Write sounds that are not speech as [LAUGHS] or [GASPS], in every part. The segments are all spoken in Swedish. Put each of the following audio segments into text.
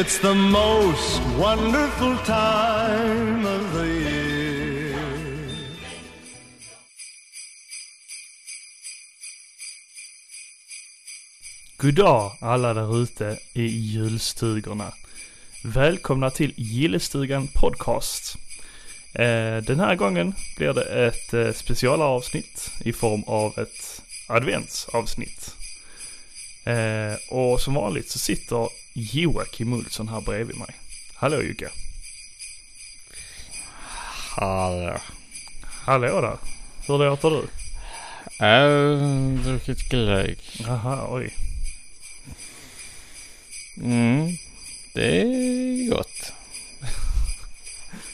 It's the most wonderful time of the year. God dag alla där ute i julstugorna. Välkomna till Gillestugan Podcast. Eh, den här gången blir det ett eh, specialavsnitt i form av ett adventsavsnitt. Eh, och som vanligt så sitter Joakim Olsson här bredvid mig. Hallå Jocke. Hallå. Hallå där. Hur låter du? Äh, druckit glögg. Aha, oj. Mm. Det är gott.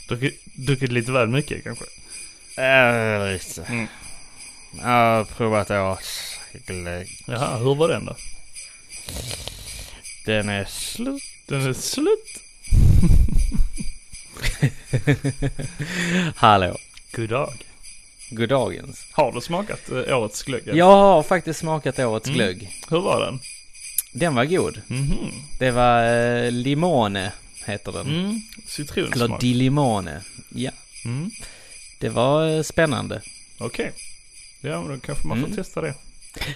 Druckit, druckit lite väl mycket kanske? Äh, lite. Mm. Jag har provat årsglögg. Jaha, hur var den då? Den är slut. Den är slut. [LAUGHS] Hallå. God dag. Goddagens. Har du smakat eh, årets glögg? än? Jag har faktiskt smakat årets Mm. glögg. Hur var den? Den var god. Mhm. Det var eh, limone, heter den. Mm. Eller Citronsmak. di limone. Ja, Mm. det var eh, spännande. Okej. Ja, men då kanske man får Mm. testa det.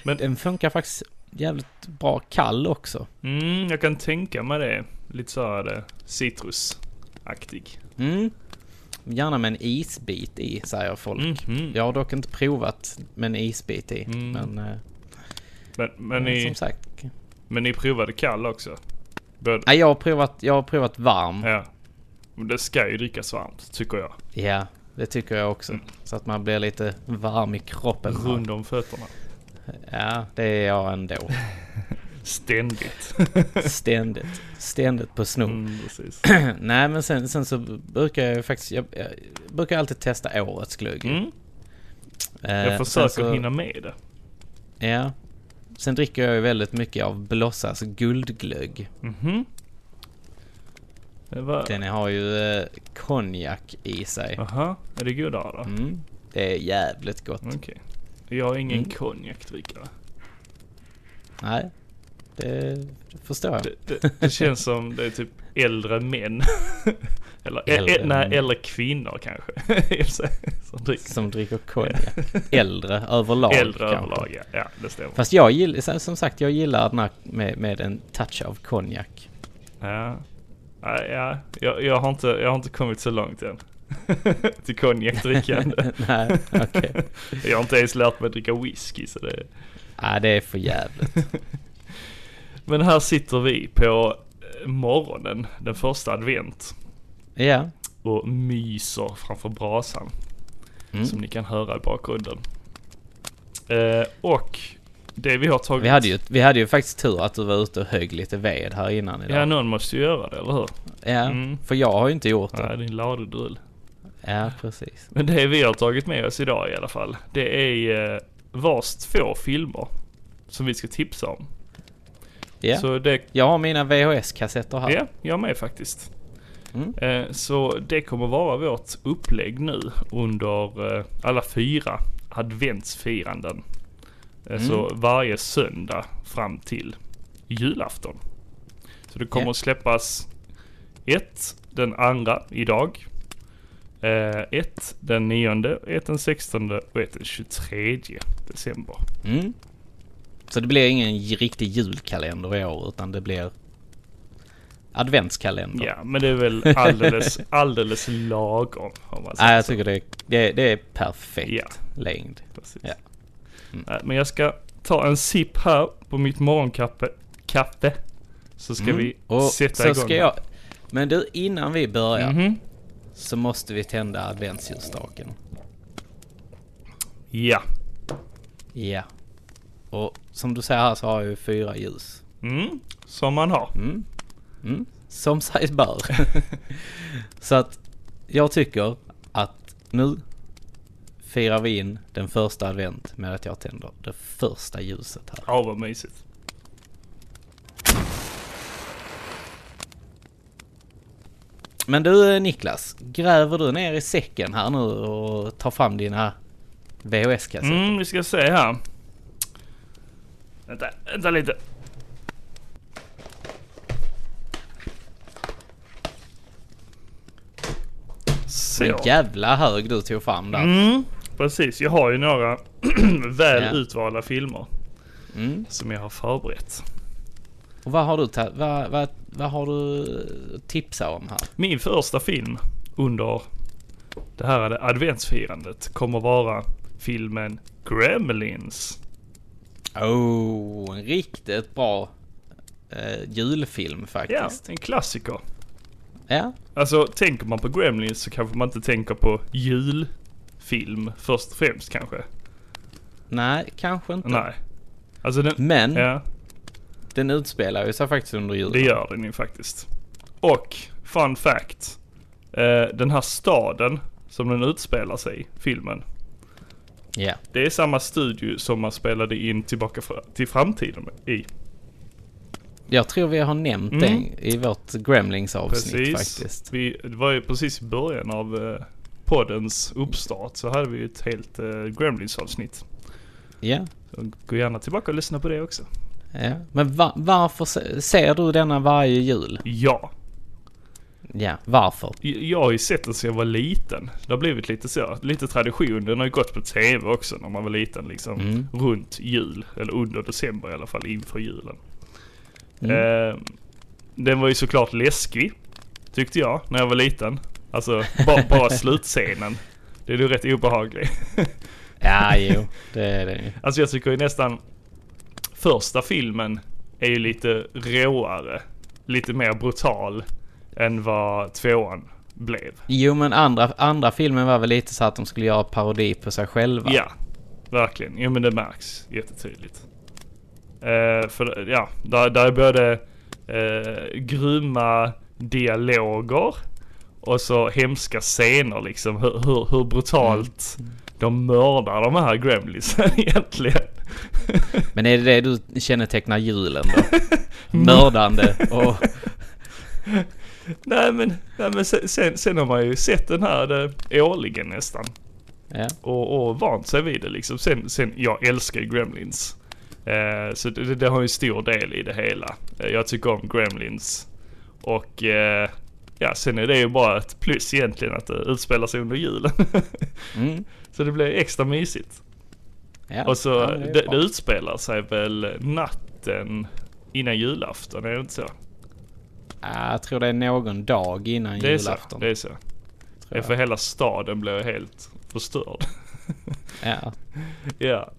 Men Den funkar faktiskt jävligt bra kall också. mm, jag kan tänka mig det. Lite så här eh, citrusaktig. Mm. Gärna med en isbit i, säger folk. Mhm. Jag har dock inte provat med en isbit i. Mm. Men, eh, Men, men, som ni, sagt. men ni provade kall också? Både, Nej, jag har provat, jag har provat varm. Ja. ja. Men det ska ju drickas varmt, tycker jag. det tycker jag också. Mm. Så att man blir lite varm i kroppen. Rund om fötterna. Ja, det är jag ändå. [LAUGHS] Ständigt. Ständigt. Ständigt på snor. Mm. [CLEARS THROAT] Nej, men sen, sen så brukar jag faktiskt, jag, jag brukar alltid testa årets glögg. Mm. Eh, Jag försöker så- hinna med det. Ja. Sen dricker jag ju väldigt mycket av Blossas guldglögg. Mhm. Det var... Den har ju eh, konjak i sig. Aha, är det godare då? Mm. Det är jävligt gott. Okej. Jag är ingen Mm. konjakdrickare. Nej, det, det förstår jag. Det, det, det känns som det är typ äldre män. [LAUGHS] eller, Äldre ä, nej, äldre kvinnor kanske. [LAUGHS] som dricker. Som dricker konjak. [LAUGHS] Äldre överlag Äldre kanske. överlag, ja. ja. det stämmer. Fast jag gillar, som sagt, jag gillar den här med, med en touch av konjak. Ja. Ja, ja. Jag, jag, har inte, jag har inte kommit så långt än. [LAUGHS] Till konjakdrickande. [LAUGHS] Nej, okej. [LAUGHS] jag har inte ens lärt mig att dricka whisky så det Nej, det är för jävligt. Men här sitter vi på eh, morgonen, den första advent. Ja. och myser framför brasan. Mm. Som ni kan höra i bakgrunden. Eh, och det vi har tagit... Vi hade, ju, vi hade ju faktiskt tur att du var ute och högg lite ved här innan Ja, idag. någon måste ju göra det, eller hur? Ja, Mm. för jag har ju inte gjort det. Nej, din ladudrull. Ja, precis. Men det vi har tagit med oss idag i alla fall, det är eh, vars två filmer som vi ska tipsa om. Ja. Så det, Jag har mina VHS-kassetter här. ja, jag med faktiskt. Mm. Eh, så det kommer vara vårt upplägg nu under eh, alla fyra adventsfiranden. Eh, Mm. Så varje söndag fram till julafton. Så det kommer Ja. att släppas ett den andra idag. Eh, ett den nionde, ett den sextonde och ett den 23 december. Mm. Så det blir ingen riktig julkalender i år utan det blir adventskalender. Ja, men det är väl alldeles, [LAUGHS] alldeles lagom om man säger jag så. tycker det, det, det är perfekt Ja. längd. Ja. Mm. Nej, Men jag ska ta en sipp här på mitt morgonkaffe. Kaffe. Så ska Mm. vi Och sätta så igång. ska jag... Men du, innan vi börjar Mhm. Så måste vi tända adventsljusstaken. Ja. Ja. Och som du säger här så har jag ju fyra ljus. Mm. Som man har. Mm. Mm. Som sig bör. [LAUGHS] så att jag tycker att nu firar vi in den första advent med att jag tänder det första ljuset här. Ja, vad mysigt. Men du eh, Niklas, gräver du ner i säcken här nu och tar fram dina VHS-kassetter? Mm, vi ska se här. Vänta, vänta lite. Så. En jävla hög du tog fram där. Mm, precis, jag har ju några [CLEARS THROAT] väl ja. utvalda filmer. Mm. Som jag har förberett. Och vad har du vad, vad, vad har du tipsat om här? Min första film under det här adventsfirandet kommer vara filmen Gremlins. Oh, en riktigt bra eh, julfilm Ja, faktiskt. en klassiker. Ja. Alltså tänker man på Gremlins så kanske man inte tänker på julfilm först och främst kanske. Nej, kanske inte. Nej. Alltså den, Men ja den utspelar ju sig faktiskt under julen. det gör den ju faktiskt. Och, fun fact. Eh, den här staden som den utspelar sig i, filmen. Ja. Det är samma studio som man spelade in Tillbaka till framtiden i. Jag tror vi har nämnt Mm. det i vårt Gremlings avsnitt faktiskt. Vi, det var ju precis i början av eh, poddens uppstart så hade vi ett helt eh, Gremlins-avsnitt. Ja. Så gå gärna tillbaka och lyssna på det också. Ja. Men va- varför se- ser du denna varje jul? Ja, Ja, varför? jag har ju sett den sedan jag var liten. Det har blivit lite så, lite tradition. Den har ju gått på TV också när man var liten liksom. Mm. Runt jul, eller under december i alla fall, inför julen. Mm. Eh, den var ju såklart läskig, tyckte jag, när jag var liten. Alltså, bara, bara [LAUGHS] slutscenen. Det är ju rätt obehaglig. Ja, jo. Det är det. Alltså jag tycker ju nästan första filmen är ju lite råare, lite mer brutal än vad tvåan blev. Jo, men andra, andra filmen var väl lite så att de skulle göra parodi på sig själva. Ja, verkligen. Jo men det märks jättetydligt. Eh, för ja, där, där är både eh, grymma dialoger och så hemska scener liksom. Hur, hur, hur brutalt de mördar de här gremlinsen [LAUGHS] egentligen. Men är det det du kännetecknar julen då? [LAUGHS] Mördande och... Nej men, nej, men sen, sen, har man ju sett den här eh, årligen nästan. Ja. Och, och vant sig vid det liksom. Sen, sen jag älskar ju Gremlins. Eh, så det, det har ju en stor del i det hela. Eh, jag tycker om Gremlins. Och eh, ja, sen är det ju bara ett plus egentligen att det utspelar sig under julen. [LAUGHS] Mm. så det blir extra mysigt. ja. Och så ja, det, är bra. det utspelar sig väl natten innan julafton, är det inte så? Ja, jag tror det är någon dag innan Det är så. julafton. Det är så. tror Ja, jag. för hela staden blir helt förstörd. Ja, [LAUGHS] ja.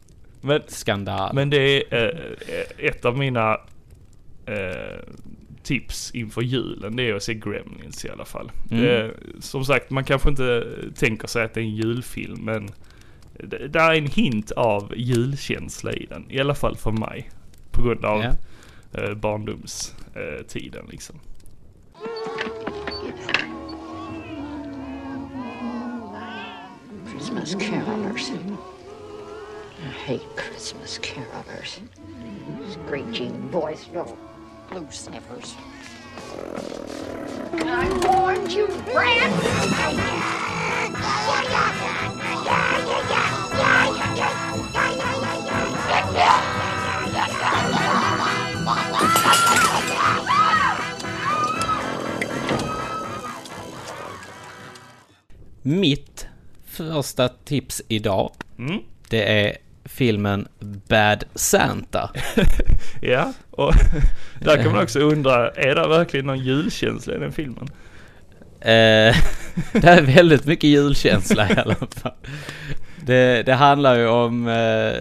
Men skandal. Men det är eh, ett av mina eh, tips inför julen. Det är att se Gremlins i alla fall. Mm. Det, som sagt, man kanske inte tänker sig att det är en julfilm men det, det är en hint av julkänsla i den. I alla fall för mig. På grund av Ja. eh, barndomstiden eh, tiden, liksom. Christmas carolers. I hate Christmas carolers. Screeching voice, little blue sniffers. I warned you, Brad! Mitt första tips idag, Mm. det är filmen Bad Santa. [LAUGHS] Ja, och där kan man också undra, är det verkligen någon julkänsla i den filmen? Eh, [LAUGHS] det är väldigt mycket julkänsla i alla fall. Det, det handlar ju om eh,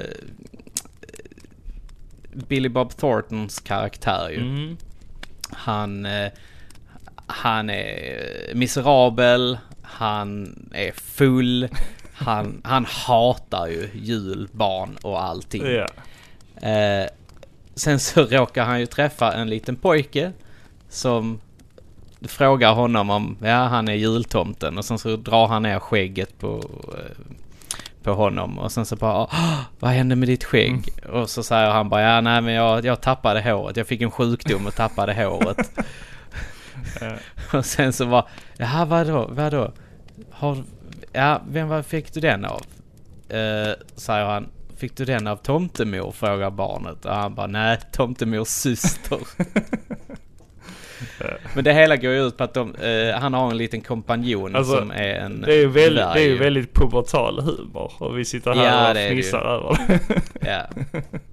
Billy Bob Thorntons karaktär ju. Mm. Han, eh, han är miserabel, han är full, han, han hatar ju jul, barn och allting. Ja. Eh, sen så råkar han ju träffa en liten pojke som frågar honom om, ja han är jultomten och sen så drar han ner skägget på, eh, på honom och sen så bara, "Åh, vad hände med ditt skägg? Och så säger han bara, ja nej men jag, jag tappade håret, jag fick en sjukdom och tappade håret. [LAUGHS] Och sen så bara, jaha vadå, vadå? Har, ja, vem var, fick du den av? Eh, säger han. Fick du den av tomtemor? Frågar barnet. Och han bara, nej, tomtemors syster. [LAUGHS] Men det hela går ju ut på att de, eh, han har en liten kompanjon Alltså, som är en Det är ju väldigt, dvärg det är ju ju. väldigt pubertal humor och vi sitter här Ja, och fnissar över det. Ja,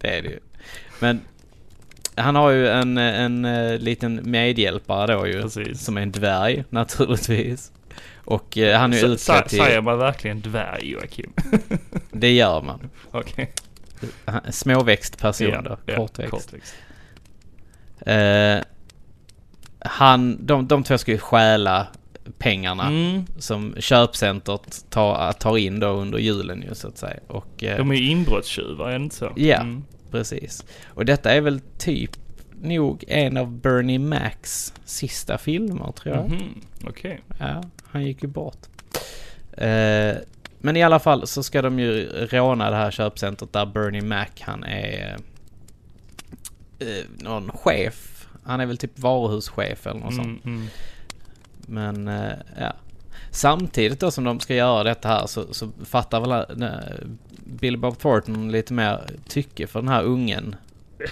det är det ju. Men han har ju en, en, eh, liten medhjälpare då ju. Precis. Som är en dvärg [LAUGHS] naturligtvis. Och eh, han är ju sa- till... Säger man verkligen dvärg Joakim? [LAUGHS] Det gör man. Okej. Småväxt person Ja, då. ja, kortväxt. kortväxt. Eh, han, de, de två ska ju stjäla pengarna Mm. som köpcentret tar, tar in då under julen ju så att säga. Och, eh, De är ju inbrottstjuvar, är det inte så? Ja. Mm. Precis. Och detta är väl typ nog en av Bernie Macs sista filmer tror jag. Mhm, Okej. Ja, han gick ju bort. Eh, men i alla fall så ska de ju råna det här köpcentret där Bernie Mac han är eh, någon chef. Han är väl typ varuhuschef eller något sånt. Mm, mm. Men eh, ja. Samtidigt då som de ska göra detta här så, så fattar väl eh, Bill Bob Thornton lite mer tycke för den här ungen.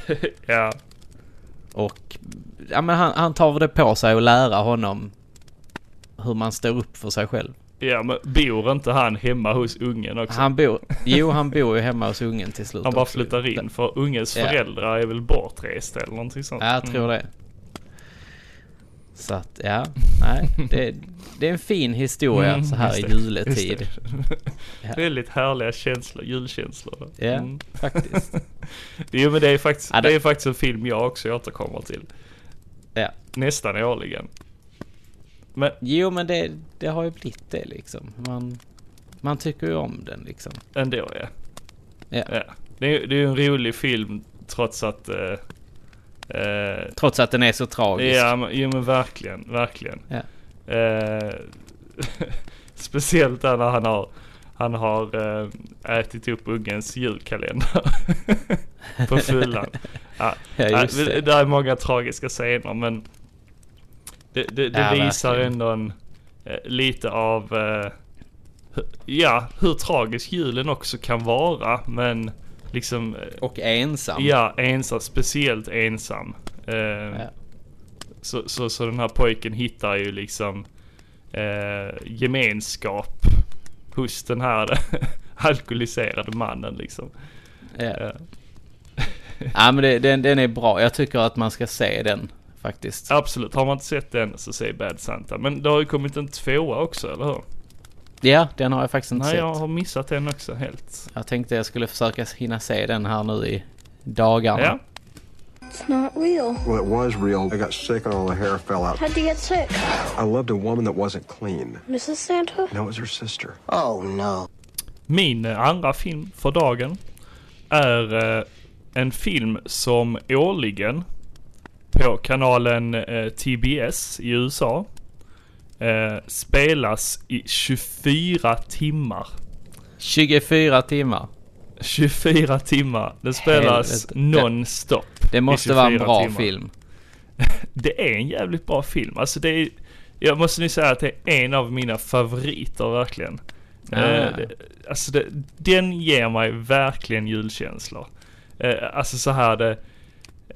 [LAUGHS] Ja. Och ja, men han, han tar väl det på sig att lära honom hur man står upp för sig själv. ja, men bor inte han hemma hos ungen också? Han bor, jo han bor ju hemma hos ungen till slut. Han bara också. flyttar in för ungens Ja. föräldrar är väl bortresta eller någonting sånt? Ja, jag tror Mm. det. Så att ja, nej. Det, det är en fin historia Mm, så här i det, juletid. just [LAUGHS] Ja. Väldigt härliga känslor, julkänslor. Ja, Mm. faktiskt. [LAUGHS] Jo men det är faktiskt, Ja, det- det är faktiskt en film jag också återkommer till. Ja. Nästan årligen. Men Jo men det, det har ju blivit det liksom. Man, man tycker ju om den liksom. ändå ja. Ja. ja. Det, är, det är ju en rolig film trots att... eh, eh, Trots att den är så tragisk. ja, men, jo, men verkligen, verkligen. Ja. Eh, [LAUGHS] speciellt där när han har, han har eh, ätit upp ungens julkalender [LAUGHS] på fyllan. Ja, Ja, det. det är många tragiska scener men det, det, det Ja, visar verkligen. ändå en, eh, lite av eh, ja, hur tragisk julen också kan vara men liksom Och ensam. ja, ensam, speciellt ensam. Eh, Ja. Så, så, så den här pojken hittar ju liksom eh, gemenskap hos den här [LAUGHS] alkoholiserade mannen liksom. Ja. Eh, [LAUGHS] Ja men det, den, den är bra. Jag tycker att man ska se den faktiskt. Absolut, har man inte sett den så se Bad Santa. Men det har ju kommit en tvåa också, eller hur? Ja, den har jag faktiskt inte Nej, sett. jag har missat den också helt. Jag tänkte jag skulle försöka hinna se den här nu i dagarna. Ja, It's not real. Well, it was real. I got sick and all the hair fell out. How'd you get sick? I loved a woman that wasn't clean. Mrs. Santa? No, it was her sister. Oh no. min eh, andra film för dagen är eh, en film som årligen på kanalen eh, TBS i USA eh, spelas i 24 timmar. 24 timmar. 24 timmar. Det spelas non-stop. Det måste vara en 24 bra timmar. film. [LAUGHS] Det är en jävligt bra film. Alltså det är, jag måste nu säga att det är en av mina favoriter verkligen. Ah. Eh, alltså det, den ger mig verkligen julkänslor. Eh, alltså så här det,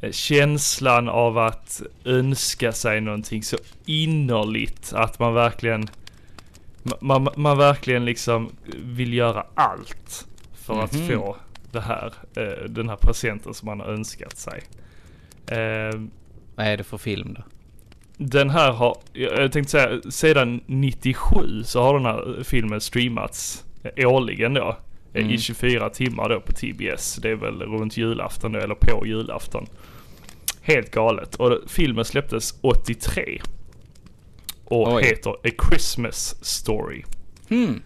eh, känslan av att önska sig någonting så innerligt att man verkligen, ma- man, man verkligen liksom vill göra allt för att Mhm. få det här, eh, den här presenten som man har önskat sig. Eh, Vad är det för film då? den här har, jag tänkte säga, sedan 97 så har den här filmen streamats eh, årligen då. eh, Mm. I 24 timmar då på TBS. Det är väl runt julafton då, eller på julafton. Helt galet. Och filmen släpptes 83. Och Oj. heter A Christmas Story. Hmm.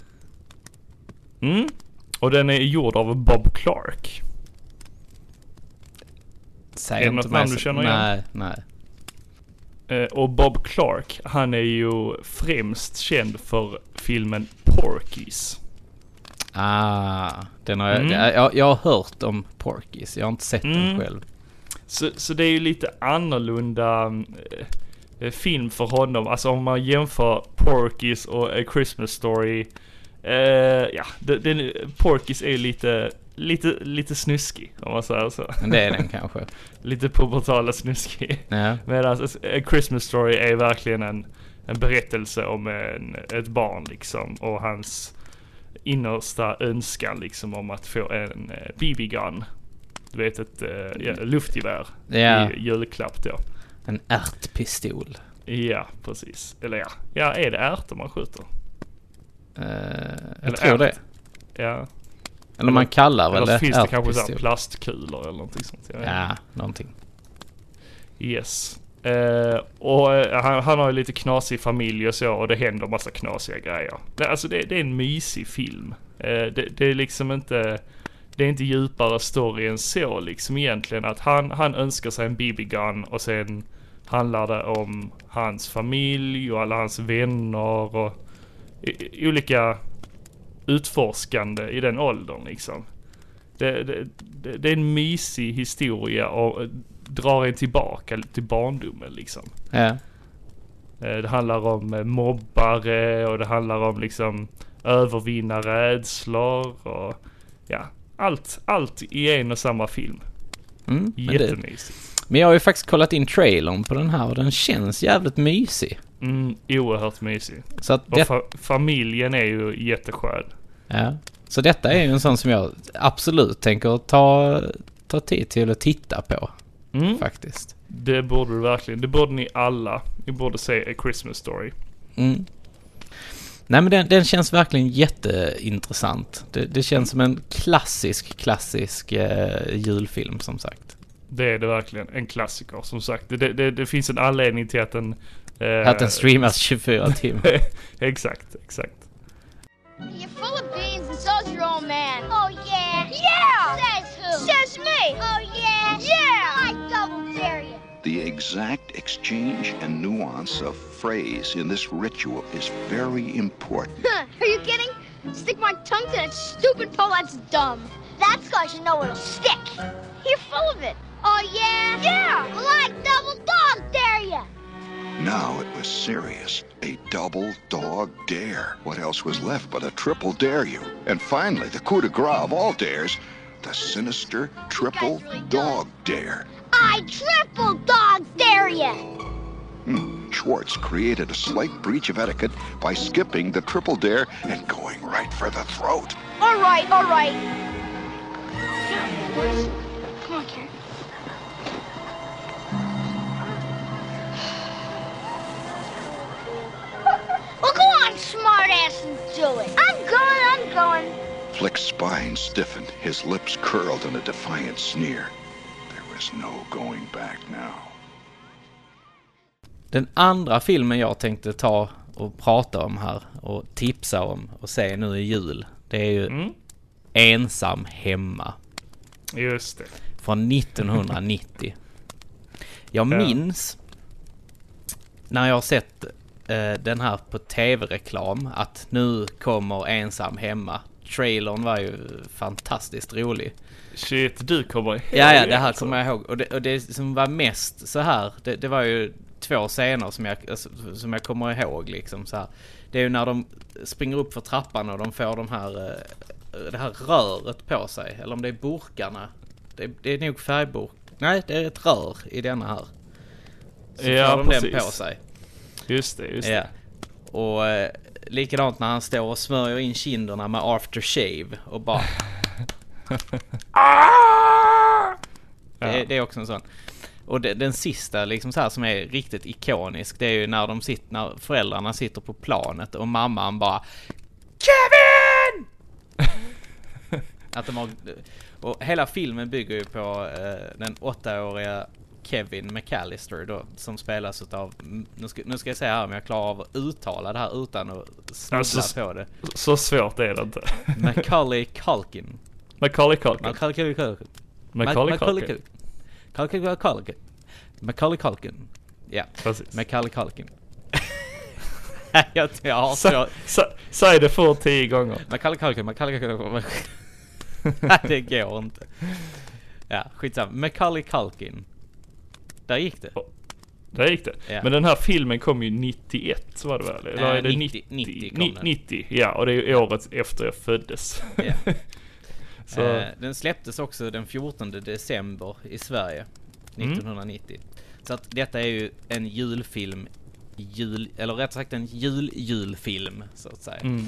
Mm. Och den är gjord av Bob Clark. Säg Är det inte något namn du känner igen? Nej, nej. Eh, och Bob Clark, han är ju främst känd för filmen Porky's. Ah, den har jag, Mm. jag, jag har hört om Porky's. Jag har inte sett den Mm. själv. Så, så det är ju lite annorlunda eh, film för honom. Alltså om man jämför Porky's och A Christmas Story. Eh, ja, den, den, Porky's är ju lite lite, lite snuskig om man säger så. Det är den kanske. [LAUGHS] Lite pubertala snuskig. Ja. Medan A Christmas Story är verkligen en, en berättelse om en, ett barn liksom och hans innersta önskan liksom om att få en eh, BB-gun. Du vet ett uh, ja, luftgevär Ja. i julklapp då. En ärtpistol. Ja, precis. Eller ja, ja är det ärtor man skjuter? Uh, jag Eller tror det. ärt. Ja. Eller man kallar väl Eller det så finns det kanske så plastkulor eller någonting sånt. Ja, någonting. Yes. Eh, och eh, han, han har ju lite knasig familj och så och det händer massa knasiga grejer. Det, alltså det, det är en mysig film. Eh, det, det är liksom inte, det är inte djupare story än så liksom egentligen. Att han, han önskar sig en BB-gun och sen handlar det om hans familj och alla hans vänner och olika utforskande i den åldern liksom. Det, det, det, det är en mysig historia och eh, drar en tillbaka till barndomen liksom. Ja. Eh, Det handlar om eh, mobbare och det handlar om liksom övervinna rädslor och ja, allt, allt i en och samma film. Mm, Jättemysigt. Men jag har ju faktiskt kollat in trailern på den här och den känns jävligt mysig. Mm, oerhört mysig. Så att det, fa- familjen är ju jätteskön. ja. Så detta är ju en sån som jag absolut tänker ta, ta tid till att titta på Mm, faktiskt. det borde du verkligen. Det borde ni alla. Ni borde se A Christmas Story. Mm. Nej men den, den känns verkligen jätteintressant. Det, det känns som en klassisk, klassisk eh, julfilm som sagt. Det är det verkligen. En klassiker som sagt. Det, det, det finns en anledning till att den... eh, Att den streamas 24 [LAUGHS] timmar. exakt, exakt. You're full of beans and so's your old man. Oh, yeah? Yeah! Says who? Says me! Oh, yeah? Yeah! I double dare you. The exact exchange and nuance of phrase in this ritual is very important. Huh, Are you kidding? Stick my tongue to that stupid pole, that's dumb. That's cause you know it'll stick. You're full of it. Oh, yeah? Yeah! Well, I double dog dare you! Now it was serious. A double dog dare. What else was left but a triple dare you? And finally, the coup de grace of all dares, the sinister triple dog dare. I triple dog dare you! Hmm. Schwartz created a slight breach of etiquette by skipping the triple dare and going right for the throat. All right, all right. Come on, Karen. Well, go on, smartass, and do it. I'm going, I'm going. Flick's spine stiffened, his lips curled in a defiant sneer. There was no going back now. Den andra filmen jag tänkte ta och prata om här och tipsa om och se nu i jul. Det är ju Mm. Ensam hemma. Just det. Från 1990. Jag Ja. minns när jag har sett den här på tv-reklam att nu kommer Ensam hemma. Trailern var ju fantastiskt rolig. Shit, du kommer ihåg Ja, ja, det här alltså. kommer jag ihåg. Och det, och det som var mest så här, det, det var ju två scener som jag, alltså, som jag kommer ihåg liksom så här. Det är ju när de springer upp för trappan och de får de här, eh, det här röret på sig. Eller om det är burkarna. Det, det är nog färgburk. Nej, det är ett rör i denna här. Så Ja, får de den precis. på sig. Just det, just det. Ja. Och eh, likadant när han står och smörjer in kinderna med aftershave och bara... [LAUGHS] det, det är också en sån. Och det, den sista liksom så här som är riktigt ikonisk det är ju när de sitter, när föräldrarna sitter på planet och mamman bara Kevin! [LAUGHS] Att de har, och hela filmen bygger ju på eh, den åttaåriga Kevin McAllister då, som spelas utav, nu ska, nu ska jag säga här om jag klarar av att uttala det här utan att snubbla Alltså, på det. Så svårt är det inte. [LAUGHS] Macaulay Culkin. Macaulay Culkin. Macaulay Culkin. Macaulay Macaulay Culkin. Culkin. Culkin. Macaulay Culkin. Ja, Precis. Macaulay Culkin. [LAUGHS] jag, jag har så... Sä, sä, säg det för tio gånger. Macaulay Culkin, Macaulay Culkin. [LAUGHS] Det går inte. Ja, skitsamma. Macaulay Culkin. Där gick det. Där gick det. Ja. Men den här filmen kom ju 91 var det väl? Eller Eh, är det 90, 90 kom Ni- den. 90, ja. Och det är året efter jag föddes. Ja. [LAUGHS] Så, Eh, den släpptes också den 14 december i Sverige Mm. 1990. Så att detta är ju en julfilm, jul, eller rätt sagt en jul-julfilm så att säga. mm.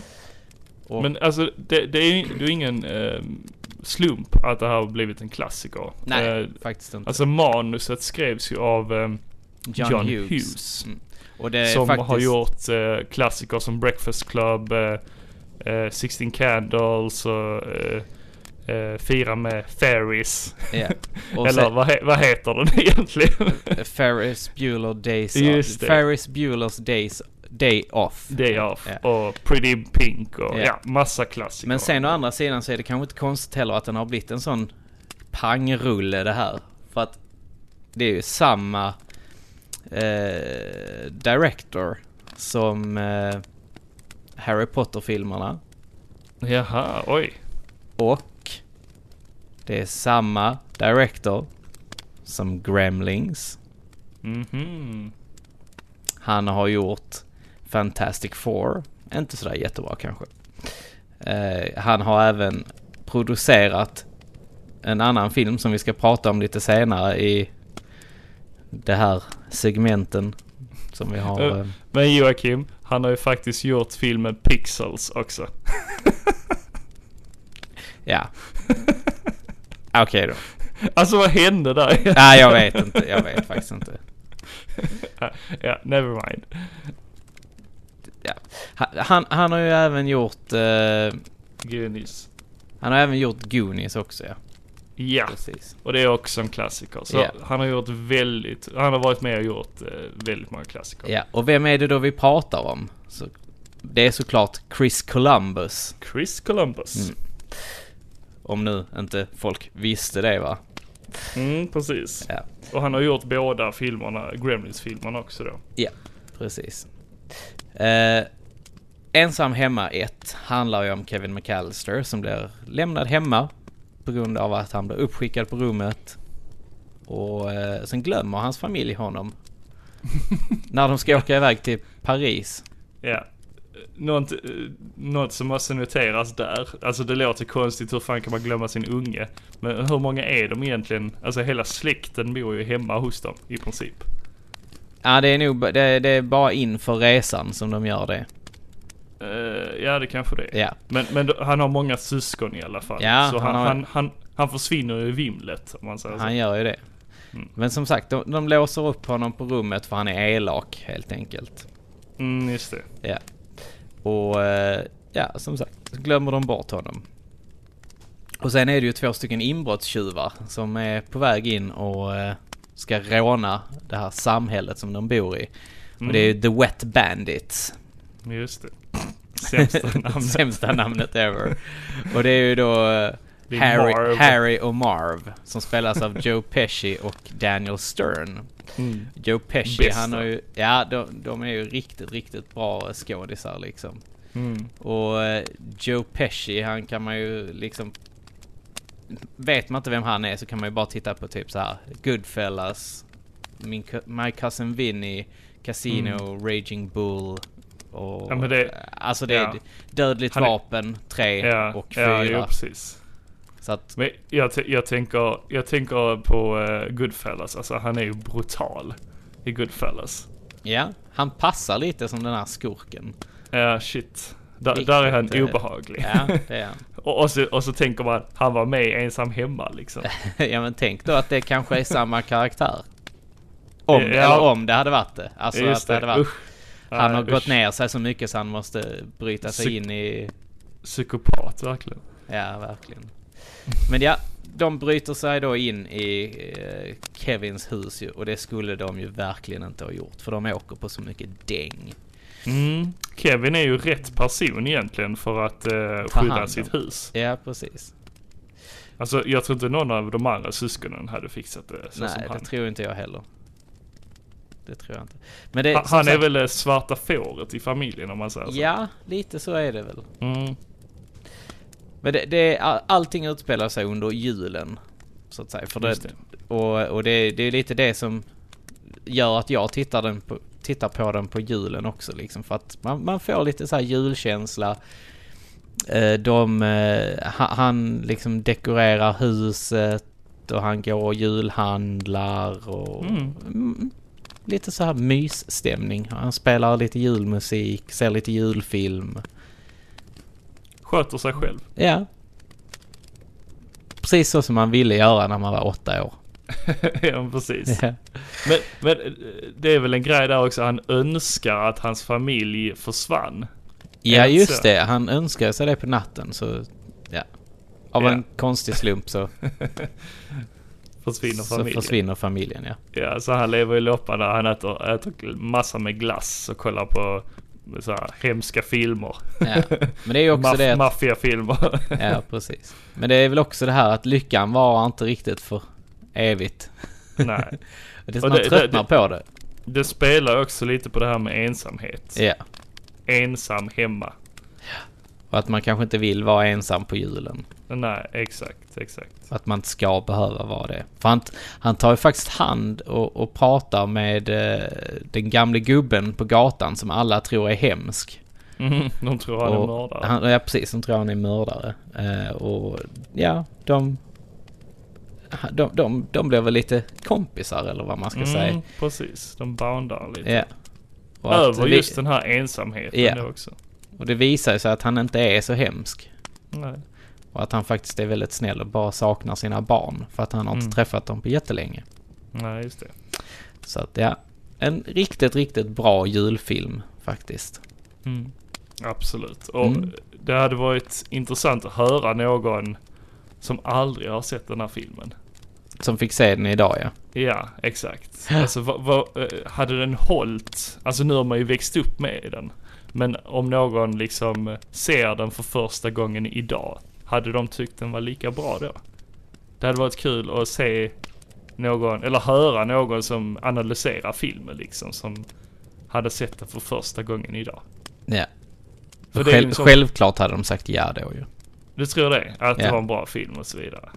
Men alltså det, det är ju det är ingen eh, slump att det här har blivit en klassiker. nej, Eh, faktiskt inte. alltså manuset skrevs ju av eh, John, Hughes. Mm. Och det är som faktiskt, har gjort eh, klassiker som Breakfast Club, eh, eh, Sixteen Candles och eh, eh, Fira med. Ja. [LAUGHS] Och Eller sen, vad, he- vad heter den [LAUGHS] egentligen? Ferris Bueller Days Just det. Ferris Bueller's Days Day Off. Day Off Ja. och Pretty Pink och Ja. ja, massa klassiker. Men sen å andra sidan så är det kanske inte konstigt heller att den har blivit en sån pangrulle det här. För att det är ju samma eh, director som eh, Harry Potter-filmerna. Jaha, oj. Och det är samma director som Gremlings. Mhm. Han har gjort Fantastic Four. Inte sådär jättebra kanske. Eh, han har även producerat en annan film som vi ska prata om lite senare i det här segmenten som vi har. Eh, eh, Men Joakim, han har ju faktiskt gjort filmen Pixels också. [LAUGHS] ja. Okej då. Alltså vad hände där? Nej, jag vet inte. Jag vet faktiskt inte. [LAUGHS] ja, never mind. Ja. Han, han, har ju även gjort... Eh, Goonies. han har även gjort Goonies också ja. Ja, Precis. och det är också en klassiker. Så Ja. han har gjort väldigt, han har varit med och gjort eh, väldigt många klassiker. Ja, och vem är det då vi pratar om? Så, det är såklart Chris Columbus. Chris Columbus. Mm. Om nu inte folk visste det va? Mm, precis. Ja. Och han har gjort båda filmerna, Gremlins-filmerna också då. Ja, precis. Eh, Ensam hemma 1 handlar ju om Kevin McAllister som blir lämnad hemma på grund av att han blir uppskickad på rummet. Och eh, sen glömmer hans familj honom. [LAUGHS] när de ska åka iväg till Paris. Ja. Något, eh, något som måste noteras där, alltså det låter konstigt, hur fan kan man glömma sin unge? Men hur många är de egentligen? Alltså hela släkten bor ju hemma hos dem i princip. Ja, det är nog det, det är bara inför resan som de gör det. Eh, ja det kanske det är. Ja. Men, men han har många syskon i alla fall. Ja, så han, han han, har- han, han, försvinner ju i vimlet om man säger Han så. gör ju det. Mm. Men som sagt, de, de låser upp honom på rummet för han är elak helt enkelt. Mm, just det. Ja. Och eh, ja, som sagt, så glömmer de bort honom. Och sen är det ju två stycken inbrottstjuvar som är på väg in och eh, ska råna det här samhället som de bor i. Och det är ju The Wet Bandits. Just det. Sämsta [LAUGHS] namnet. Sämsta namnet ever. Och det är ju då eh, är Harry, Marv. Harry och Marv som spelas av Joe Pesci och Daniel Stern. Mm. Joe Pesci, Bästa. han har ju, ja de, de är ju riktigt, riktigt bra skådisar liksom. Mm. Och eh, Joe Pesci, han kan man ju liksom... Vet man inte vem han är så kan man ju bara titta på typ så här Goodfellas, Min, My Cousin Vinny, Casino, Raging Bull och... Mm. Ja, det- alltså det är ja. Dödligt Han är- Vapen 3 Ja, och ja, 4. jo, precis. så att, Men jag, jag, tänker, jag tänker på uh, Goodfellas, alltså han är ju brutal i Goodfellas. ja, han passar lite som den här skurken. Ja, shit. Riktigt, där är han eh, obehaglig. Ja, det är han. [LAUGHS] och, och, så, och så tänker man, han var med ensam hemma liksom. [LAUGHS] ja men tänk då att det kanske är samma karaktär. Om, Ja. eller om det hade varit det. Alltså att det hade varit Usch. Han har gått usch. ner sig så mycket så han måste bryta sig Psyk- in i... Psykopat verkligen. Ja, verkligen. Men ja, de bryter sig då in i eh, Kevins hus ju, och det skulle de ju verkligen inte ha gjort för de åker på så mycket däng. Mm. Kevin är ju rätt person egentligen för att Ta skydda sitt hus. Ja, precis. Alltså jag tror inte någon av de andra syskonen hade fixat det så Nej, som det han. tror inte jag heller. Det tror jag inte. Men det, Han, han är sagt- väl det svarta fåret i familjen om man säger så. Ja, lite så är det väl. Mm. Men det, det, all- allting utspelar sig under julen. Så att säga. För Just det, Och, och det, det är lite det som gör att jag tittar, den på, tittar på den på julen också liksom. För att man, man får lite så här julkänsla. Eh, de, eh, ha- han liksom dekorerar huset och han går och julhandlar och Mm. mm, lite så här mysstämning. Han spelar lite julmusik, ser lite julfilm. Sköter sig själv. Ja. Precis så som man ville göra när man var åtta år. [LAUGHS] ja, precis. Ja. Men, men eh, det är väl en grej där också. Han önskar att hans familj försvann. Ja, just så? det. Han önskade sig det på natten så, ja. Av Ja. en konstig slump så, [LAUGHS] Försvinner så familjen. försvinner familjen, ja. Ja, så han lever i loppan där. Han äter, äter massa med glass och kollar på så här hemska filmer. ja. Men det är ju också Maff- det att, Maffiafilmer. Ja, precis. Men det är väl också det här att lyckan var inte riktigt för evigt. Nej. [LAUGHS] Det, Och man det- tröttnar det- på det. Det spelar också lite på det här med ensamhet. Ja. Ensam hemma. Och att man kanske inte vill vara ensam på julen. Nej, exakt, exakt. Att man inte ska behöva vara det. För han, han tar ju faktiskt hand och, och pratar med eh, den gamle gubben på gatan som alla tror är hemsk. Mm, de tror han är mördare. Han, ja, precis. De tror han är mördare. Eh, och ja, de, de, de, de blir väl lite kompisar eller vad man ska Mm, säga. precis. De boundar lite. Ja. Och Över vi- just den här ensamheten då också. Och det visar sig att han inte är så hemsk. Nej. Och att han faktiskt är väldigt snäll och bara saknar sina barn. För att han har Mm. inte träffat dem på jättelänge. Nej, just det. Så att ja, en riktigt, riktigt bra julfilm faktiskt. Mm. Absolut. Och Mm. det hade varit intressant att höra någon som aldrig har sett den här filmen. Som fick se den idag ja. Ja, exakt. Alltså vad, vad, eh, hade den hållit? Alltså nu har man ju växt upp med den. Men om någon liksom eh, ser den för första gången idag, hade de tyckt den var lika bra då? Det hade varit kul att se någon, eller höra någon som analyserar filmen liksom, som hade sett den för första gången idag. Ja. För det själv, sån- Självklart hade de sagt ja då ju. Du tror det? Att det Ja. var en bra film och så vidare?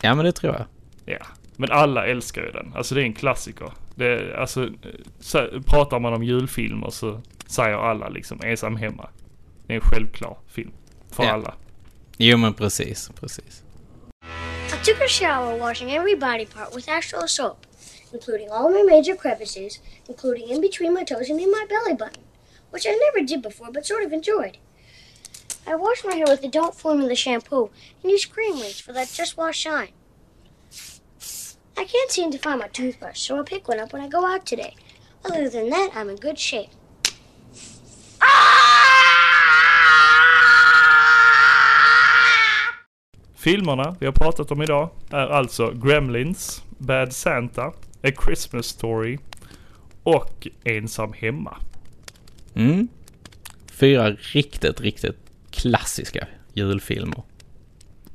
Ja men det tror jag. Ja, men alla älskar ju den. Alltså det är en klassiker. Det, alltså, så, pratar man om julfilmer så säger alla liksom ensam hemma. Det är en självklar film för Ja. alla. Jo men precis, precis. I took a shower washing every body part with actual soap, including all my major crevices, including in between my toes and in my belly button, which I never did before but sort of enjoyed. I washed my hair with the Don't Formula shampoo and used cream rinse for that just wash shine. I can't seem to find my toothbrush, so I'll pick one up when I go out today. Other than that, I'm in good shape. Filmerna vi har pratat om idag är alltså Gremlins, Bad Santa, A Christmas Story och Ensam Hemma. Mm. Fyra riktigt, riktigt klassiska julfilmer.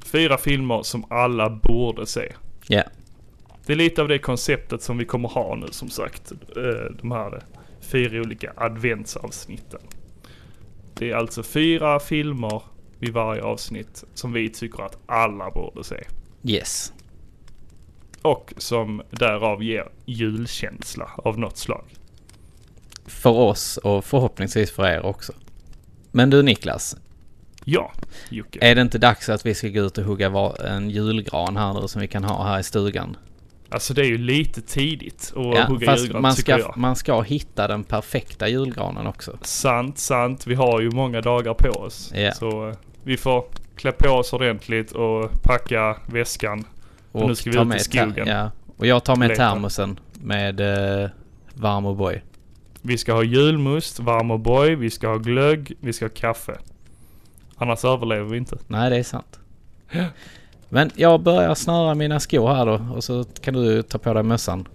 Fyra filmer som alla borde se. Ja. Det är lite av det konceptet som vi kommer ha nu som sagt. eh, De här fyra olika adventsavsnitten. Det är alltså fyra filmer vid varje avsnitt som vi tycker att alla borde se. Yes. Och som därav ger julkänsla av något slag. För oss och förhoppningsvis för er också. Men du Niklas, Ja, Jocke. är det inte dags att vi ska gå ut och hugga en julgran här nu som vi kan ha här i stugan? Alltså det är ju lite tidigt att Ja, hugga fast julgran man ska, jag. man ska hitta den perfekta julgranen också. Sant, sant. Vi har ju många dagar på oss. Ja. Så eh, vi får klä på oss ordentligt och packa väskan. För nu ska vi ut i skogen. ja. Och jag tar med Leta. termosen med eh, varm O'boy. Vi ska ha julmust, varm O'boy, vi ska ha glögg, vi ska ha kaffe. Annars överlever vi inte. Nej, det är sant. [GASPS] Men jag börjar snöra mina skor här då och så kan du ta på dig mössan.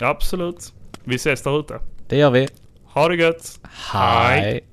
Absolut. Vi ses där ute. Det gör vi. Ha det gött! Hej. Hej.